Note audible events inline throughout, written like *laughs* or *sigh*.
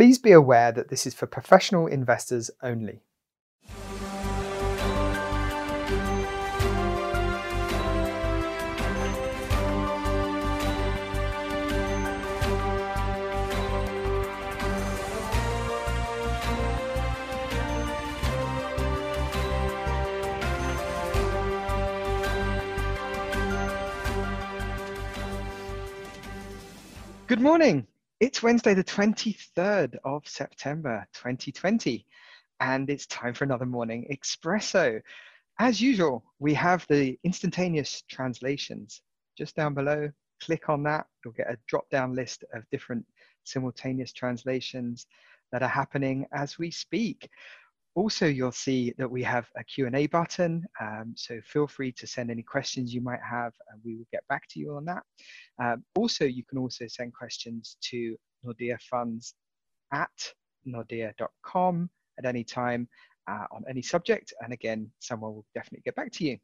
Please be aware that this is for professional investors only. Good morning. It's Wednesday, the 23rd of September 2020, and it's time for another morning espresso. As usual, we have the instantaneous translations just down below. Click on that, you'll get a drop down list of different simultaneous translations that are happening as we speak. Also, you'll see that we have a Q&A button, um, so feel free to send any questions you might have, and we will get back to you on that. Um, also, you can also send questions to Nordea Funds at nordea.com at any time uh, on any subject, and again, someone will definitely get back to you.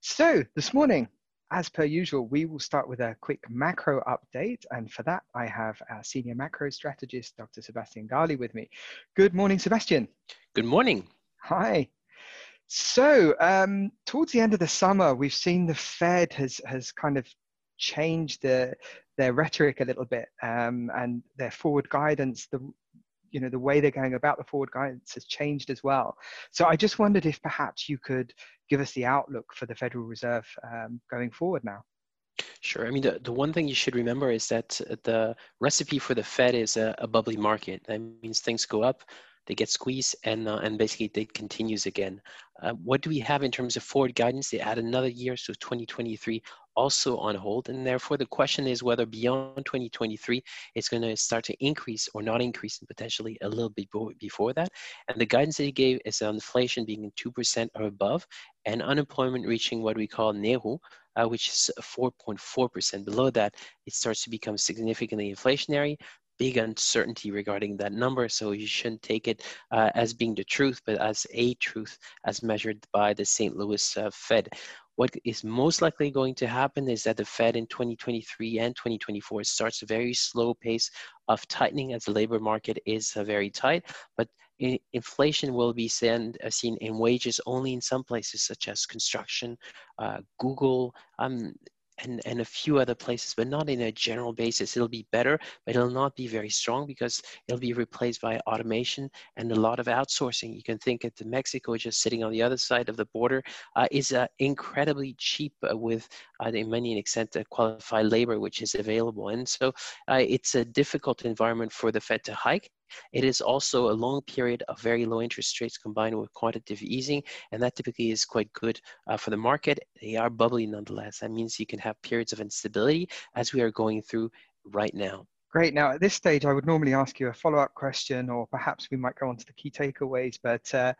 So, this morning, as per usual, we will start with a quick macro update. And for that, I have our senior macro strategist, Dr. Sebastian Galy, with me. Good morning, Sebastian. Good morning. Hi. So, um, towards the end of the summer, we've seen the Fed has has kind of changed the, their rhetoric a little bit um, and their forward guidance. The you know the way they're going about the forward guidance has changed as well. So, I just wondered if perhaps you could give us the outlook for the Federal Reserve um, going forward now. Sure. I mean, the, the one thing you should remember is that the recipe for the Fed is a, a bubbly market. That means things go up, they get squeezed and uh, and basically it continues again. Uh, what do we have in terms of forward guidance? They add another year, so 2023 also on hold, and therefore the question is whether beyond 2023 it's going to start to increase or not increase, and potentially a little bit before that. And the guidance he gave is on inflation being two percent or above, and unemployment reaching what we call NAIRU, uh, which is 4.4%. Below that, it starts to become significantly inflationary big uncertainty regarding that number. So you shouldn't take it uh, as being the truth, but as a truth as measured by the St. Louis uh, Fed. What is most likely going to happen is that the Fed in 2023 and 2024 starts a very slow pace of tightening as the labor market is uh, very tight, but inflation will be seen, uh, seen in wages only in some places such as construction, uh, Google, um, and, and a few other places, but not in a general basis. It'll be better, but it'll not be very strong because it'll be replaced by automation and a lot of outsourcing. You can think that Mexico, just sitting on the other side of the border, uh, is uh, incredibly cheap uh, with, uh, in many extent, qualified labor, which is available. And so uh, it's a difficult environment for the Fed to hike. It is also a long period of very low interest rates combined with quantitative easing, and that typically is quite good uh, for the market. They are bubbly nonetheless. That means you can have periods of instability as we are going through right now. Great. Now, at this stage, I would normally ask you a follow up question, or perhaps we might go on to the key takeaways, but uh,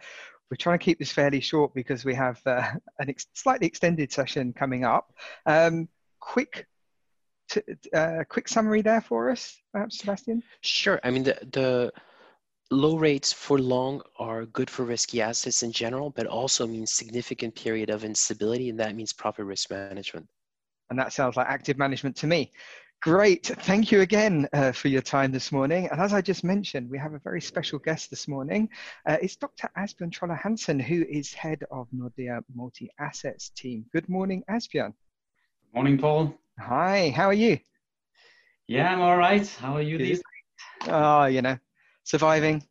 we're trying to keep this fairly short because we have uh, *laughs* a ex- slightly extended session coming up. Um, quick a uh, quick summary there for us, perhaps, Sebastian? Sure. I mean, the, the low rates for long are good for risky assets in general, but also means significant period of instability, and that means proper risk management. And that sounds like active management to me. Great. Thank you again uh, for your time this morning. And as I just mentioned, we have a very special guest this morning. Uh, it's Dr. Asbjørn Trolle Hansen, who is head of Nordea Multi Assets team. Good morning, Asbjørn. Good morning, Paul. Hi, how are you? Yeah, I'm all right. How are you these days? Oh, you know, surviving.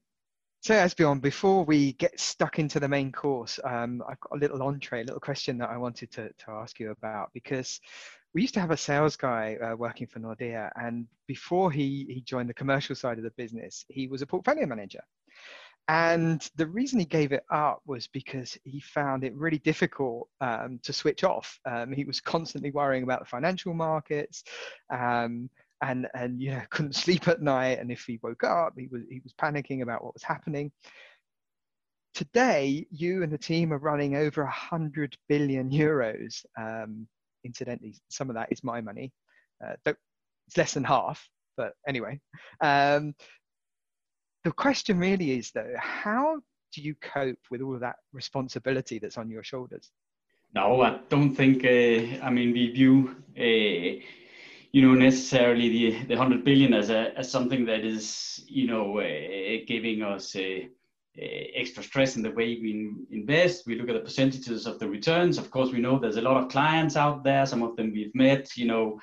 So, Asbjørn, before we get stuck into the main course, um, I've got a little entree, a little question that I wanted to, to ask you about because we used to have a sales guy uh, working for Nordea, and before he, he joined the commercial side of the business, he was a portfolio manager. And the reason he gave it up was because he found it really difficult um, to switch off. Um, he was constantly worrying about the financial markets, um, and and you know *laughs* couldn't sleep at night. And if he woke up, he was he was panicking about what was happening. Today, you and the team are running over a hundred billion euros. Um, incidentally, some of that is my money. Uh, it's less than half, but anyway. The question really is though, how do you cope with all of that responsibility that's on your shoulders? No, I don't think. Uh, I mean, we view, uh, you know, necessarily the, the 100 billion as, a, as something that is, you know, uh, giving us a, a extra stress in the way we invest. We look at the percentages of the returns. Of course, we know there's a lot of clients out there. Some of them we've met, you know,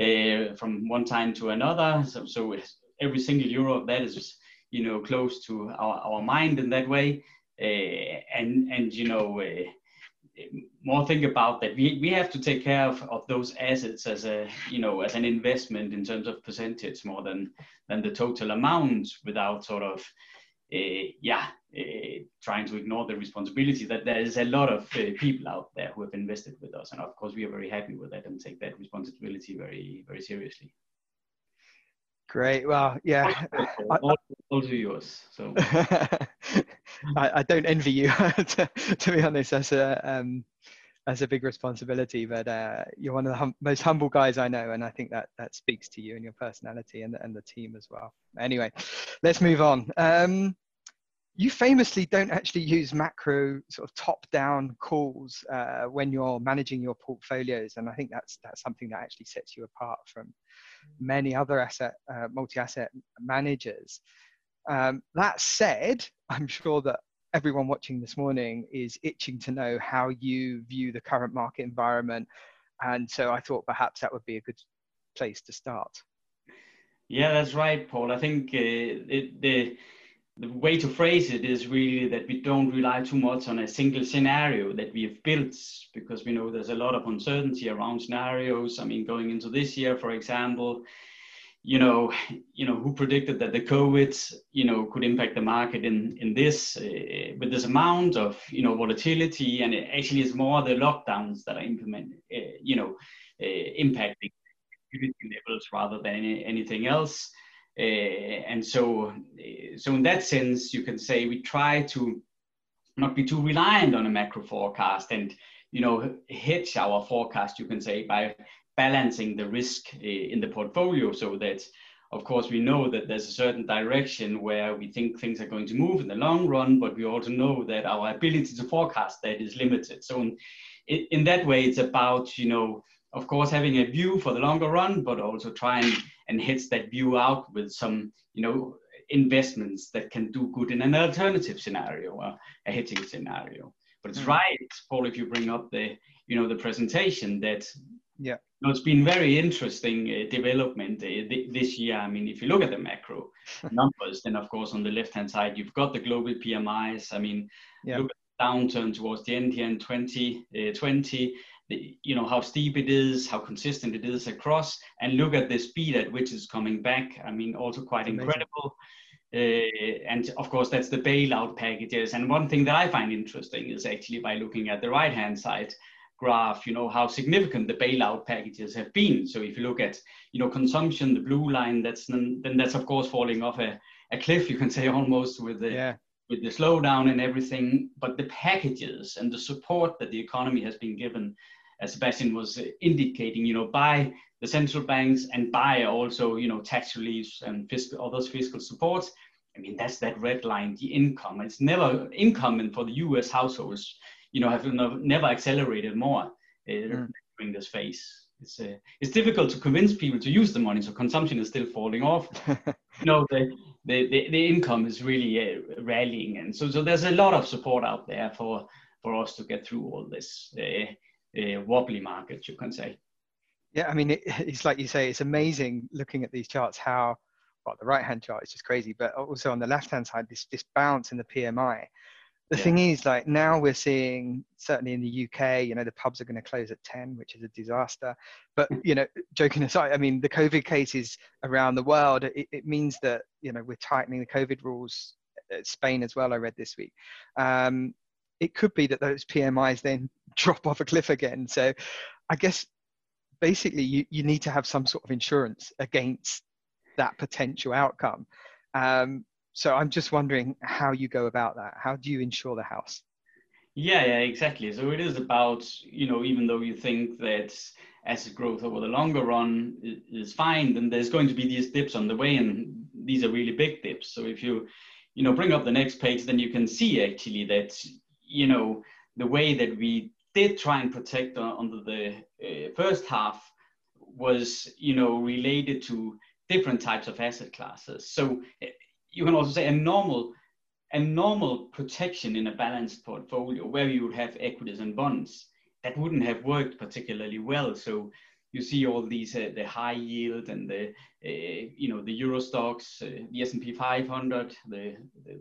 uh, from one time to another. So, so every single euro of that is, you know, close to our, our mind in that way. Uh, and, and, you know, uh, more think about that. We, we have to take care of, of those assets as a you know as an investment in terms of percentage more than than the total amount without sort of uh, yeah uh, trying to ignore the responsibility that there is a lot of uh, people out there who have invested with us. And of course we are very happy with that and take that responsibility very very seriously Great. Well, yeah. All, all to yours. So *laughs* I, I, don't envy you, *laughs* to, to, be honest. That's a um, that's a big responsibility. But uh, you're one of the hum- most humble guys I know, and I think that that speaks to you and your personality and and the team as well. Anyway, let's move on. Um, you famously don't actually use macro sort of top-down calls uh, when you're managing your portfolios, and I think that's that's something that actually sets you apart from many other asset uh, multi-asset managers. Um, that said, I'm sure that everyone watching this morning is itching to know how you view the current market environment, and so I thought perhaps that would be a good place to start. Yeah, that's right, Paul. I think uh, it, the the way to phrase it is really that we don't rely too much on a single scenario that we have built because we know there's a lot of uncertainty around scenarios. I mean, going into this year, for example, you know, you know, who predicted that the COVID, you know, could impact the market in in this uh, with this amount of you know volatility, and it actually is more the lockdowns that are implemented, uh, you know, uh, impacting levels rather than any, anything else. Uh, and so, uh, so in that sense, you can say we try to not be too reliant on a macro forecast and you know hedge our forecast you can say by balancing the risk uh, in the portfolio so that of course we know that there's a certain direction where we think things are going to move in the long run but we also know that our ability to forecast that is limited. So in, in that way it's about you know of course having a view for the longer run but also trying and hits that view out with some you know investments that can do good in an alternative scenario uh, a hedging scenario. But it's mm. right paul if you bring up the you know the presentation that yeah. You know, it's been very interesting uh, development uh, th- this year. I mean if you look at the macro *laughs* numbers then of course on the left hand side you've got the global pmis i mean yeah. look at the downturn towards the end here in 2020 the, you know how steep it is, how consistent it is across, and look at the speed at which it's coming back. I mean, also quite incredible. Uh, and of course, that's the bailout packages. And one thing that I find interesting is actually by looking at the right-hand side graph, you know how significant the bailout packages have been. So if you look at you know consumption, the blue line, that's then, then that's of course falling off a, a cliff. You can say almost with the yeah with the slowdown and everything, but the packages and the support that the economy has been given as Sebastian was indicating, you know, by the central banks and by also, you know, tax reliefs and fiscal, all those fiscal supports. I mean, that's that red line, the income. It's never income for the U.S. households, you know, have never accelerated more uh, mm. during this phase. It's uh, it's difficult to convince people to use the money, so consumption is still falling off. *laughs* you know, the, the, the, the income is really uh, rallying, and so so there's a lot of support out there for for us to get through all this. Uh, uh, wobbly market, you can say. Yeah, I mean, it, it's like you say, it's amazing looking at these charts how, well, the right hand chart is just crazy, but also on the left hand side, this, this bounce in the PMI. The yeah. thing is, like now we're seeing, certainly in the UK, you know, the pubs are going to close at 10, which is a disaster. But, *laughs* you know, joking aside, I mean, the COVID cases around the world, it, it means that, you know, we're tightening the COVID rules. Spain as well, I read this week. Um, it could be that those PMIs then *laughs* drop off a cliff again. So I guess basically you, you need to have some sort of insurance against that potential outcome. Um, so I'm just wondering how you go about that. How do you insure the house? Yeah, yeah, exactly. So it is about, you know, even though you think that asset growth over the longer run is fine, then there's going to be these dips on the way, and these are really big dips. So if you, you know, bring up the next page, then you can see actually that, you know, the way that we did try and protect under the uh, first half was, you know, related to different types of asset classes. So eh, you can also say a normal, a normal protection in a balanced portfolio where you would have equities and bonds that wouldn't have worked particularly well. So you see all these uh, the high yield and the uh, you know the Euro Stoxx uh, the s&p 500 the,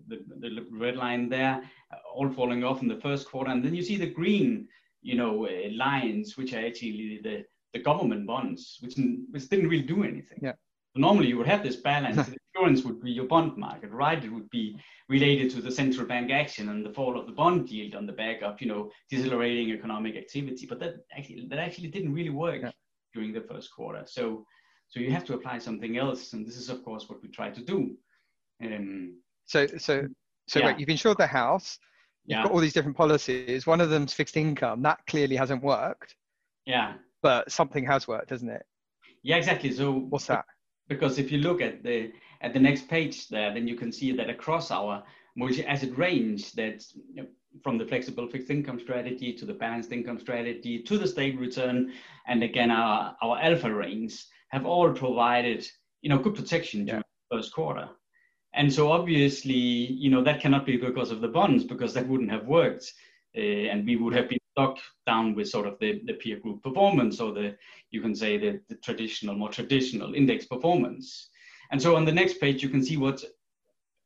the, the, red line there uh, all falling off in the first quarter. And then you see the green you know uh, lines which are actually the the government bonds which, which didn't really do anything. Yeah. Normally you would have this balance. *laughs* The insurance would be your bond market right? It would be related to the central bank action and the fall of the bond yield on the back of you know decelerating economic activity. But that actually that actually didn't really work. Yeah during the first quarter. So, so you have to apply something else, and this is of course what we try to do. Um, so, so, so yeah. wait, you've insured the house. You've yeah. got all these different policies. One of them's fixed income. That clearly hasn't worked. Yeah. But something has worked, doesn't it? Yeah, exactly. So what's that? Because if you look at the at the next page there, then you can see that across our multi-asset range, that you know, from the flexible fixed income strategy to the balanced income strategy to the stable return. And again our, our alpha range have all provided you know good protection during yeah. the first quarter. And so obviously you know that cannot be because of the bonds because that wouldn't have worked. Uh, and we would have been stuck down with sort of the, the peer group performance or the you can say the, the traditional more traditional index performance. And so on the next page you can see what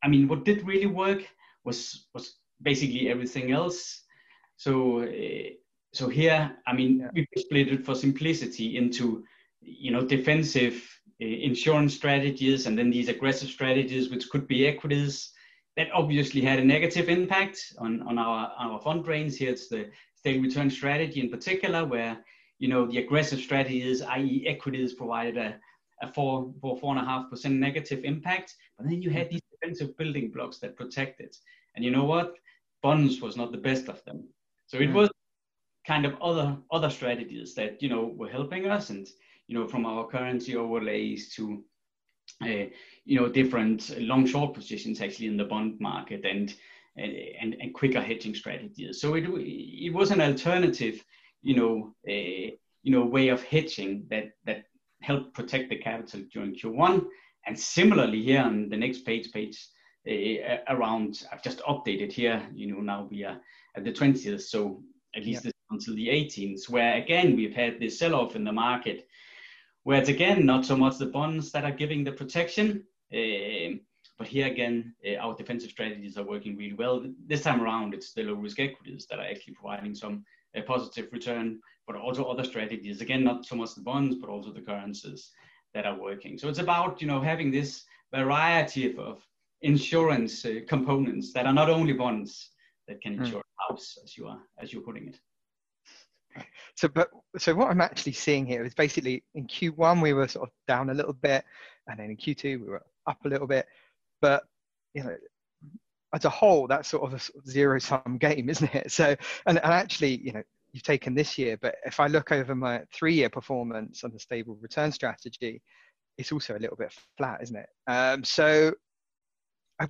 i mean what did really work was was basically everything else. So, uh, so here, I mean, yeah. we split it for simplicity into, you know, defensive uh, insurance strategies and then these aggressive strategies, which could be equities. That obviously had a negative impact on, on our, our fund range. Here it's the stable return strategy in particular, where, you know, the aggressive strategies, i.e. equities provided a, a four, four, four and a half percent negative impact. But then you had these defensive building blocks that protected. And you know what? Bonds was not the best of them. So it mm. was kind of other other strategies that you know were helping us, and you know from our currency overlays to uh, you know different long short positions actually in the bond market and and, and quicker hedging strategies. So it it was an alternative, you know, uh, you know way of hedging that that helped protect the capital during Q1. And similarly here on the next page, page uh, around, I've just updated here, you know, now we are at the 20th, so at least until the 18th, where again, we've had this sell-off in the market, where it's again, not so much the bonds that are giving the protection, uh, but here again, uh, our defensive strategies are working really well. This time around, it's the low risk equities that are actually providing some uh, positive return, but also other strategies. Again, not so much the bonds, but also the currencies that are working. So it's about you know having this variety of, of insurance uh, components that are not only bonds that can hmm. insure mm. a house, as you are as you're putting it. So, but so what I'm actually seeing here is basically in Q1 we were sort of down a little bit, and then in Q2 we were up a little bit, but you know, as a whole, that's sort of a zero sum game, isn't it? So, and, and actually, you know, you've taken this year, but if I look over my three year performance on the stable return strategy, it's also a little bit flat, isn't it? Um, so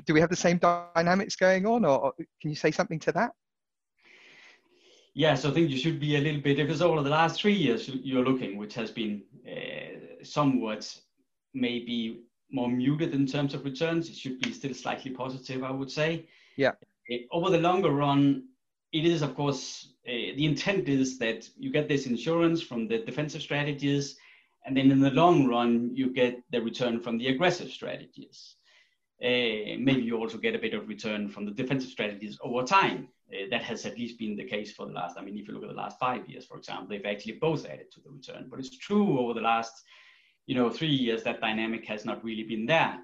do we have the same dynamics going on, or can you say something to that? Yes, I think you should be a little bit, if it's over the last three years you're looking, which has been uh, somewhat maybe more muted in terms of returns, it should be still slightly positive, I would say. Yeah. Uh, over the longer run, it is, of course, uh, the intent is that you get this insurance from the defensive strategies, and then in the long run, you get the return from the aggressive strategies. Uh, maybe you also get a bit of return from the defensive strategies over time. Uh, that has at least been the case for the last, I mean, if you look at the last five years, for example, they've actually both added to the return. But it's true over the last, you know, three years, that dynamic has not really been there.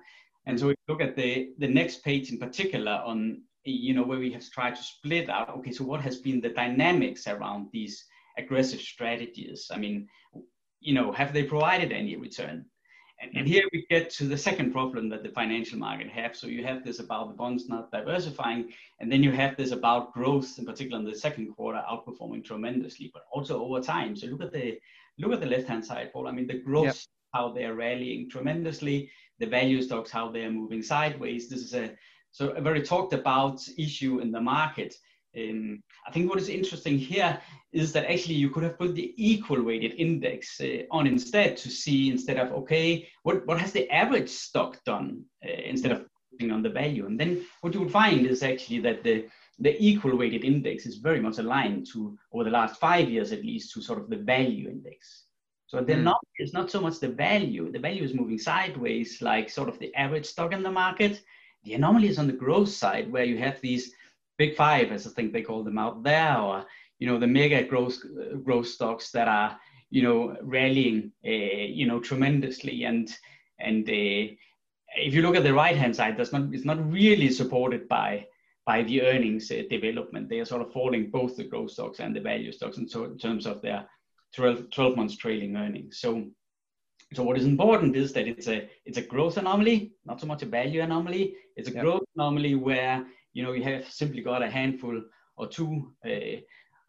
And so if you look at the, the next page in particular on, you know, where we have tried to split out, okay, so what has been the dynamics around these aggressive strategies? I mean, you know, have they provided any return? And, and, here we get to the second problem that the financial market have. So you have this about the bonds not diversifying, and then you have this about growth, in particular in the second quarter, outperforming tremendously, but also over time. So look at the look at the left-hand side, Paul. I mean, the growth, yep. how they're rallying tremendously, the value stocks, how they're moving sideways. This is a so a very talked about issue in the market. Um, I think what is interesting here is that actually you could have put the equal weighted index uh, on instead to see instead of okay what, what has the average stock done uh, instead of putting on the value? And then what you would find is actually that the the equal weighted index is very much aligned to over the last five years at least to sort of the value index. So the mm. not is not so much the value. The value is moving sideways like sort of the average stock in the market. The anomaly is on the growth side where you have these big five, as I think they call them out there, or you know the mega growth growth stocks that are you know rallying uh, you know tremendously. And and uh, if you look at the right hand side that's not it's not really supported by by the earnings uh, development. They are sort of falling both the growth stocks and the value stocks in, so, in terms of their 12, 12 months trailing earnings. So so what is important is that it's a it's a growth anomaly not so much a value anomaly. It's a yep. growth anomaly where you know you have simply got a handful or two uh,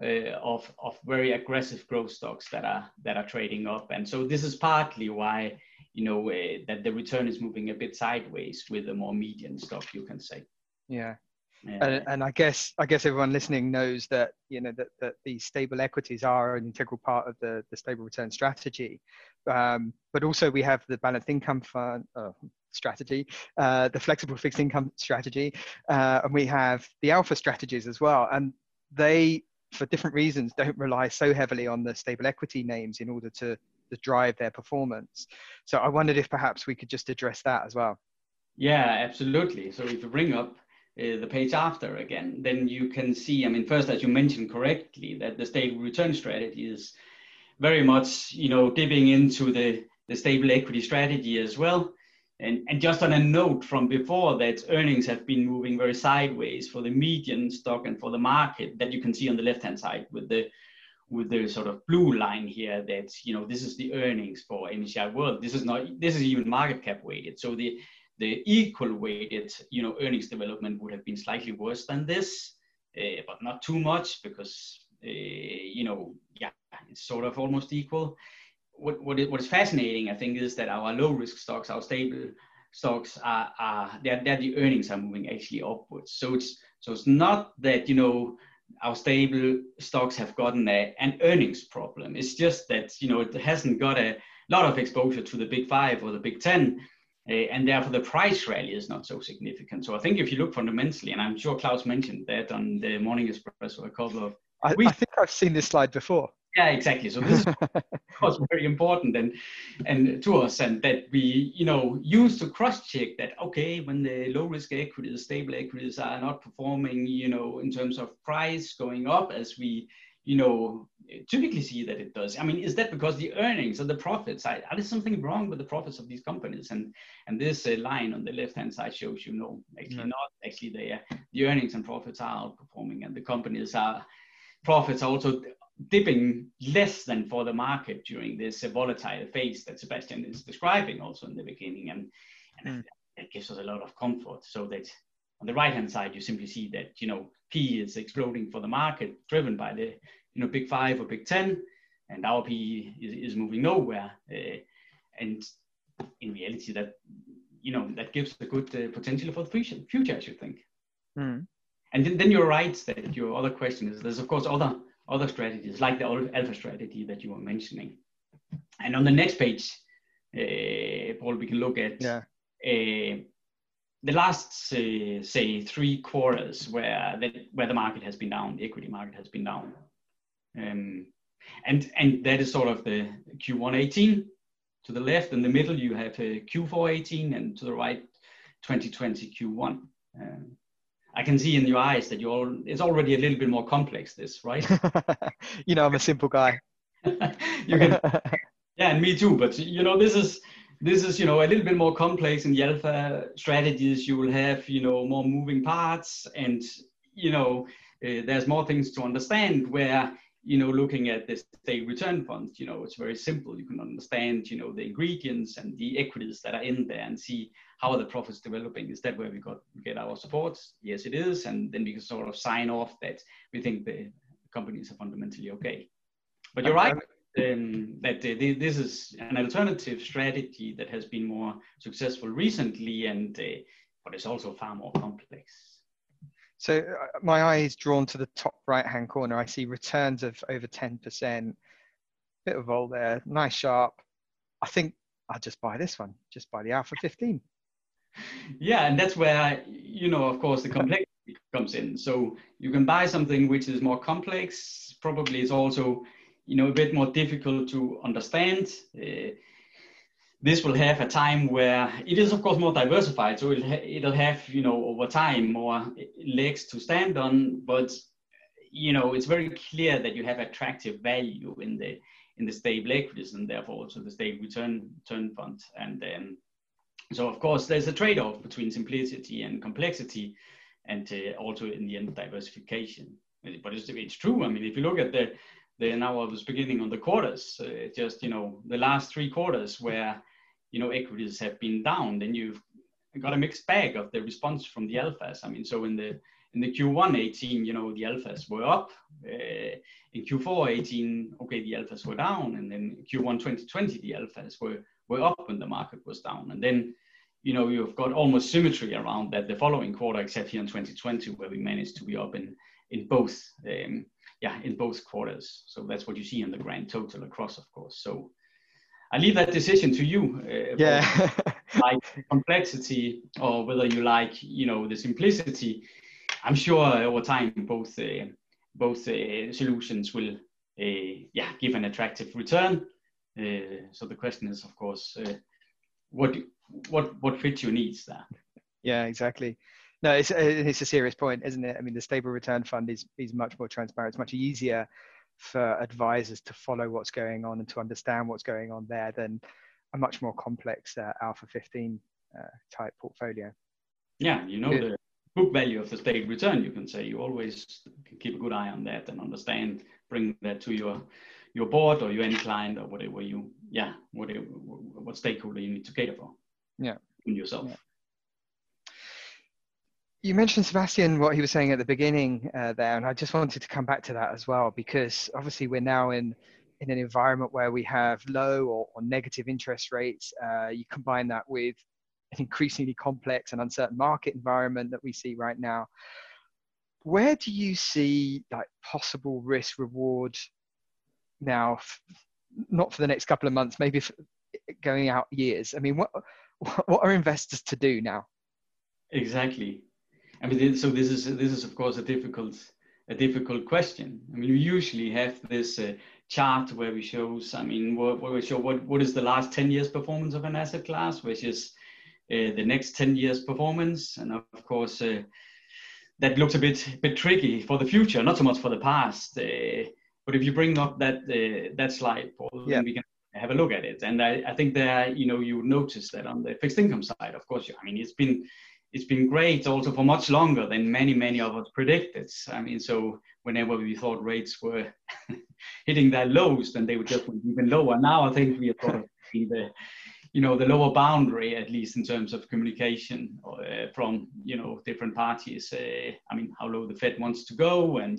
uh, of of very aggressive growth stocks that are that are trading up, and so this is partly why you know uh, that the return is moving a bit sideways with a more median stock, you can say. Yeah. And, and, I guess I guess everyone listening knows that you know that, that these stable equities are an integral part of the, the stable return strategy, um, but also we have the balanced income fund, uh, strategy, uh, the flexible fixed income strategy, uh, and we have the alpha strategies as well. And they, for different reasons, don't rely so heavily on the stable equity names in order to, to drive their performance. So I wondered if perhaps we could just address that as well. Yeah, absolutely. So if you bring up uh, the page after again, then you can see, I mean, first, as you mentioned correctly, that the stable return strategy is very much, you know, dipping into the, the stable equity strategy as well. And, and just on a note from before that earnings have been moving very sideways for the median stock and for the market that you can see on the left hand side with the with the sort of blue line here that you know this is the earnings for MSCI World. This is not this is even market cap weighted. So the the equal weighted you know earnings development would have been slightly worse than this, uh, but not too much because uh, you know yeah it's sort of almost equal what, what, is, what is fascinating, I think, is that our low risk stocks, our stable stocks are, are they're the earnings are moving actually upwards. So it's so it's not that you know our stable stocks have gotten a, an earnings problem. It's just that you know it hasn't got a lot of exposure to the big five or the big ten, uh, and therefore the price rally is not so significant. So I think if you look fundamentally, and I'm sure Claus mentioned that on the Morning Espresso a couple of I, I think I've seen this slide before. Yeah, exactly. So this is *laughs* of course very important and and to us, and that we you know use to cross check that okay when the low risk equities, stable equities are not performing, you know, in terms of price going up as we you know typically see that it does. I mean, is that because the earnings or the profits? Are, there something wrong with the profits of these companies? And and this uh, line on the left hand side shows you no, actually yeah. not. Actually, the the earnings and profits are outperforming, and the companies are profits are also dipping less than for the market during this volatile phase that Sebastian is describing also in the beginning. And, and mm. it gives us a lot of comfort so that on the right hand side, you simply see that, you know, P is exploding for the market driven by the, you know, big five or big 10 and our P is, is moving nowhere. Uh, and in reality that, you know, that gives a good uh, potential for the future, future I should think. Mm. And then, then you're right that your other question is there's of course other other strategies like the alpha strategy that you were mentioning. And on the next page, uh, Paul, we can look at yeah. uh, the last uh, say three quarters where the, where the market has been down, the equity market has been down, um, and and that is sort of the Q1 18 to the left. In the middle, you have a Q4 18, and to the right, 2020 Q1. Um, I can see in your eyes that you're all, it's already a little bit more complex. This, right? *laughs* you know, I'm a simple guy. *laughs* you can, yeah, and me too. But you know, this is this is you know a little bit more complex in the alpha strategies. You will have you know more moving parts, and you know uh, there's more things to understand. Where you know looking at the state return fund, you know it's very simple. You can understand you know the ingredients and the equities that are in there, and see how are the profits developing? Is that where we got get our supports? Yes, it is, and then we can sort of sign off that we think the companies are fundamentally okay. But you're right um, that uh, this is an alternative strategy that has been more successful recently, and uh, but it's also far more complex. So uh, my eye is drawn to the top right hand corner. I see returns of over 10%. Bit of vol there, nice Sharpe. I think I'll just buy this one, just buy the Alpha 15. Yeah, and that's where, you know, of course, the complexity comes in. So you can buy something which is more complex. Probably it's also, you know, a bit more difficult to understand. Uh, this will have a time where it is of course more diversified so it'll, ha- it'll have you know over time more legs to stand on but you know it's very clear that you have attractive value in the in the stable equities and therefore also the stable return return fund and then so of course there's a trade-off between simplicity and complexity and uh, also in the end diversification but it's, it's true i mean if you look at the the now I was beginning on the quarters, uh, just you know the last three quarters where you know equities have been down, then you've got a mixed bag of the response from the alphas. I mean, so in the in the Q1 18, you know, the alphas were up. Uh, in Q4 18, okay, the alphas were down, and then Q1 2020, the alphas were were up when the market was down, and then you know you've got almost symmetry around that the following quarter, except here in 2020, where we managed to be up in in both. Um, yeah, in both quarters. So that's what you see in the grand total across, of course. So I leave that decision to you. Uh, yeah. *laughs* like complexity or whether you like, you know, the simplicity. I'm sure over time both uh, both uh, solutions will, uh, yeah, give an attractive return. Uh, so the question is, of course, uh, what what what fits your needs there? Yeah, exactly. No, it's it's a serious point, isn't it? I mean, the stable return fund is is much more transparent. It's much easier for advisors to follow what's going on and to understand what's going on there than a much more complex uh, Alpha 15 uh, type portfolio. Yeah, you know the book value of the stable return. You can say you always keep a good eye on that and understand, bring that to your your board or your end client or whatever you yeah whatever what stakeholder you need to cater for. Yeah, yourself. Yeah you mentioned Sebastian what he was saying at the beginning uh, there, and I just wanted to come back to that as well because obviously we're now in in an environment where we have low or, or negative interest rates. Uh, you combine that with an increasingly complex and uncertain market environment that we see right now. Where do you see like possible risk reward now? Not for the next couple of months, maybe going out years. I mean, what *laughs* what are investors to do now? Exactly I mean, so this is this is of course a difficult a difficult question. I mean, we usually have this uh, chart where we shows. I mean, where, where, we show what what is the last ten years performance of an asset class, which is uh, the next ten years performance, and of course. Uh, that looks a bit bit tricky for the future, not so much for the past. Uh, but if you bring up that uh, that slide, Paul, yeah. we can have a look at it. And I, I think there, you know, you notice that on the fixed income side, of course, I mean, it's been it's been great also for much longer than many many of us predicted i mean so whenever we thought rates were *laughs* hitting their lows then they would just be even lower now i think we are sort of in the you know the lower boundary at least in terms of communication uh, from you know different parties uh, i mean how low the fed wants to go and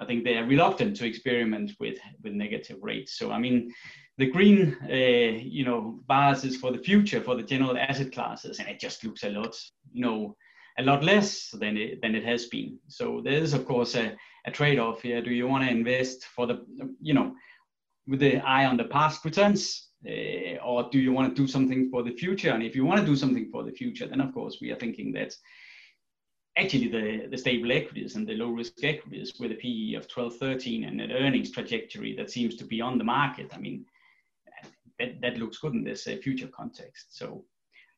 i think they are reluctant to experiment with with negative rates so i mean the green, uh, you know, bars is for the future for the general asset classes, and it just looks a lot, you know, a lot less than it than it has been. So there is, of course, a, a trade-off here. Do you want to invest for the, you know, with the eye on the past returns, uh, or do you want to do something for the future? And if you want to do something for the future, then of course we are thinking that actually the, the stable equities and the low risk equities with a PE of 12, 13 and an earnings trajectory that seems to be on the market. I mean, that, that looks good in this uh, future context. So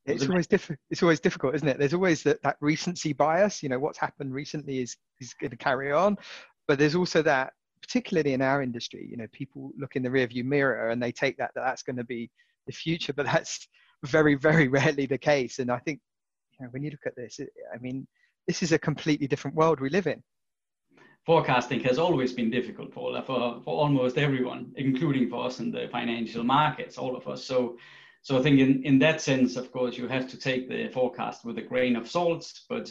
it's always difficult. It's always difficult, isn't it? There's always that, that recency bias. You know, what's happened recently is is going to carry on, but there's also that, particularly in our industry. You know, people look in the rearview mirror and they take that that that's going to be the future, but that's very very rarely the case. And I think, you know, when you look at this, it, I mean, this is a completely different world we live in forecasting has always been difficult for, uh, for, for almost everyone, including for us in the financial markets, all of us. So, so I think in, in that sense, of course, you have to take the forecast with a grain of salt, but,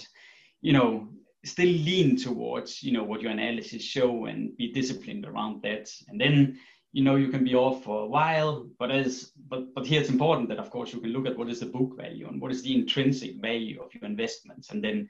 you know, still lean towards, you know, what your analysis show and be disciplined around that. And then, you know, you can be off for a while, but as, but, but here it's important that, of course, you can look at what is the book value and what is the intrinsic value of your investments. And then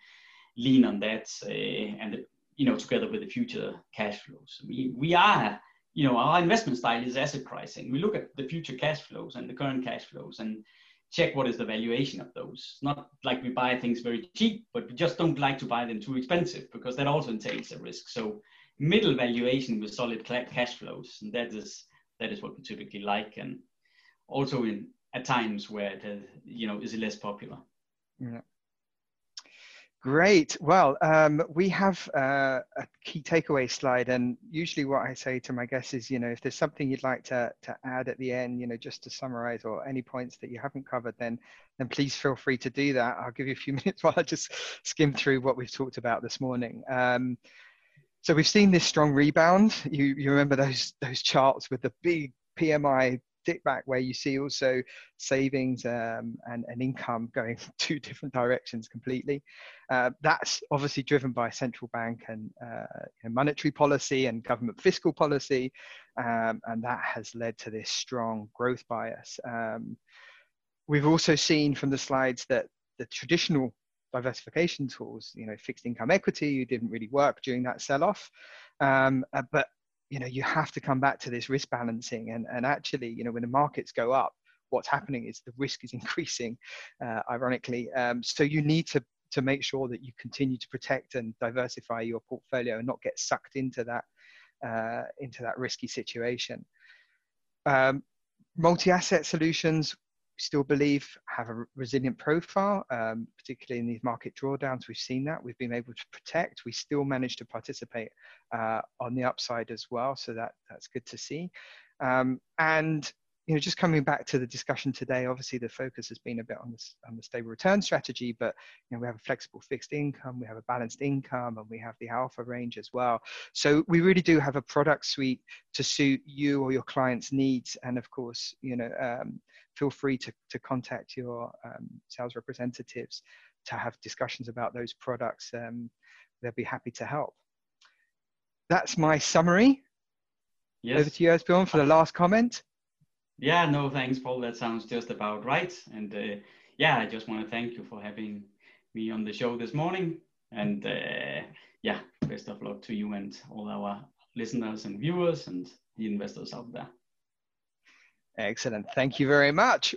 lean on that and you know together with the future cash flows. We we are you know our investment style is asset pricing. We look at the future cash flows and the current cash flows and check what is the valuation of those. Not like we buy things very cheap, but we just don't like to buy them too expensive because that also entails a risk. So middle valuation with solid cash flows, and that is that is what we typically like, and also in at times where it you know is less popular. Yeah. Great. Well, um, we have uh, a key takeaway slide, and usually what I say to my guests is, you know, if there's something you'd like to, to add at the end, you know, just to summarize or any points that you haven't covered, then then please feel free to do that. I'll give you a few *laughs* minutes while I just skim through what we've talked about this morning. Um, so we've seen this strong rebound. You you remember those those charts with the big PMI dip back where you see also savings um, and, and income going *laughs* two different directions completely. Uh, that's obviously driven by central bank and uh, monetary policy and government fiscal policy, um, and that has led to this strong growth bias. Um, we've also seen from the slides that the traditional diversification tools, you know, fixed income equity, you didn't really work during that sell-off. Um, uh, but you know you have to come back to this risk balancing and, and actually you know when the markets go up what's happening is the risk is *laughs* increasing uh, ironically. Um, so you need to to make sure that you continue to protect and diversify your portfolio and not get sucked into that uh, into that risky situation. Um, multi-asset solutions still believe have a resilient profile, um, particularly in these market drawdowns. We've seen that. We've been able to protect. We still manage to participate uh, on the upside as well. So that, that's good to see. Um, and you know, just coming back to the discussion today, obviously the focus has been a bit on this on the stable return strategy, but you know, we have a flexible fixed income, we have a balanced income, and we have the alpha range as well. So we really do have a product suite to suit you or your clients' needs. And of course, you know, um, feel free to, to contact your um, sales representatives to have discussions about those products. Um, they'll be happy to help. That's my summary. Yes. Over to you, Asbjorn, for the last comment. Yeah, no, thanks, Paul. That sounds just about right. And uh, yeah, I just want to thank you for having me on the show this morning. And uh, yeah, best of luck to you and all our listeners and viewers and the investors out there. Excellent. Thank you very much.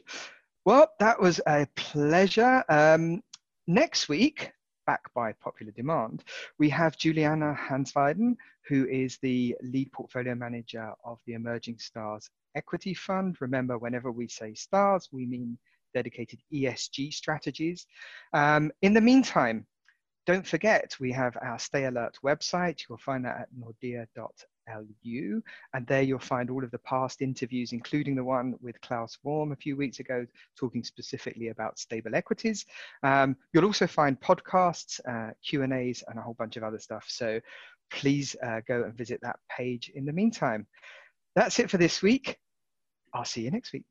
Well, that was a pleasure. Um, next week, back by popular demand, we have Juliana Hansweiden, who is the lead portfolio manager of the Emerging Stars equity fund. Remember, whenever we say stars, we mean dedicated ESG strategies. Um, in the meantime, don't forget, we have our Stay Alert website. You'll find that at nordea.lu. And there you'll find all of the past interviews, including the one with Claus Vorm a few weeks ago, talking specifically about stable equities. Um, you'll also find podcasts, uh, Q&As, and a whole bunch of other stuff. So please uh, go and visit that page in the meantime. That's it for this week. I'll see you next week.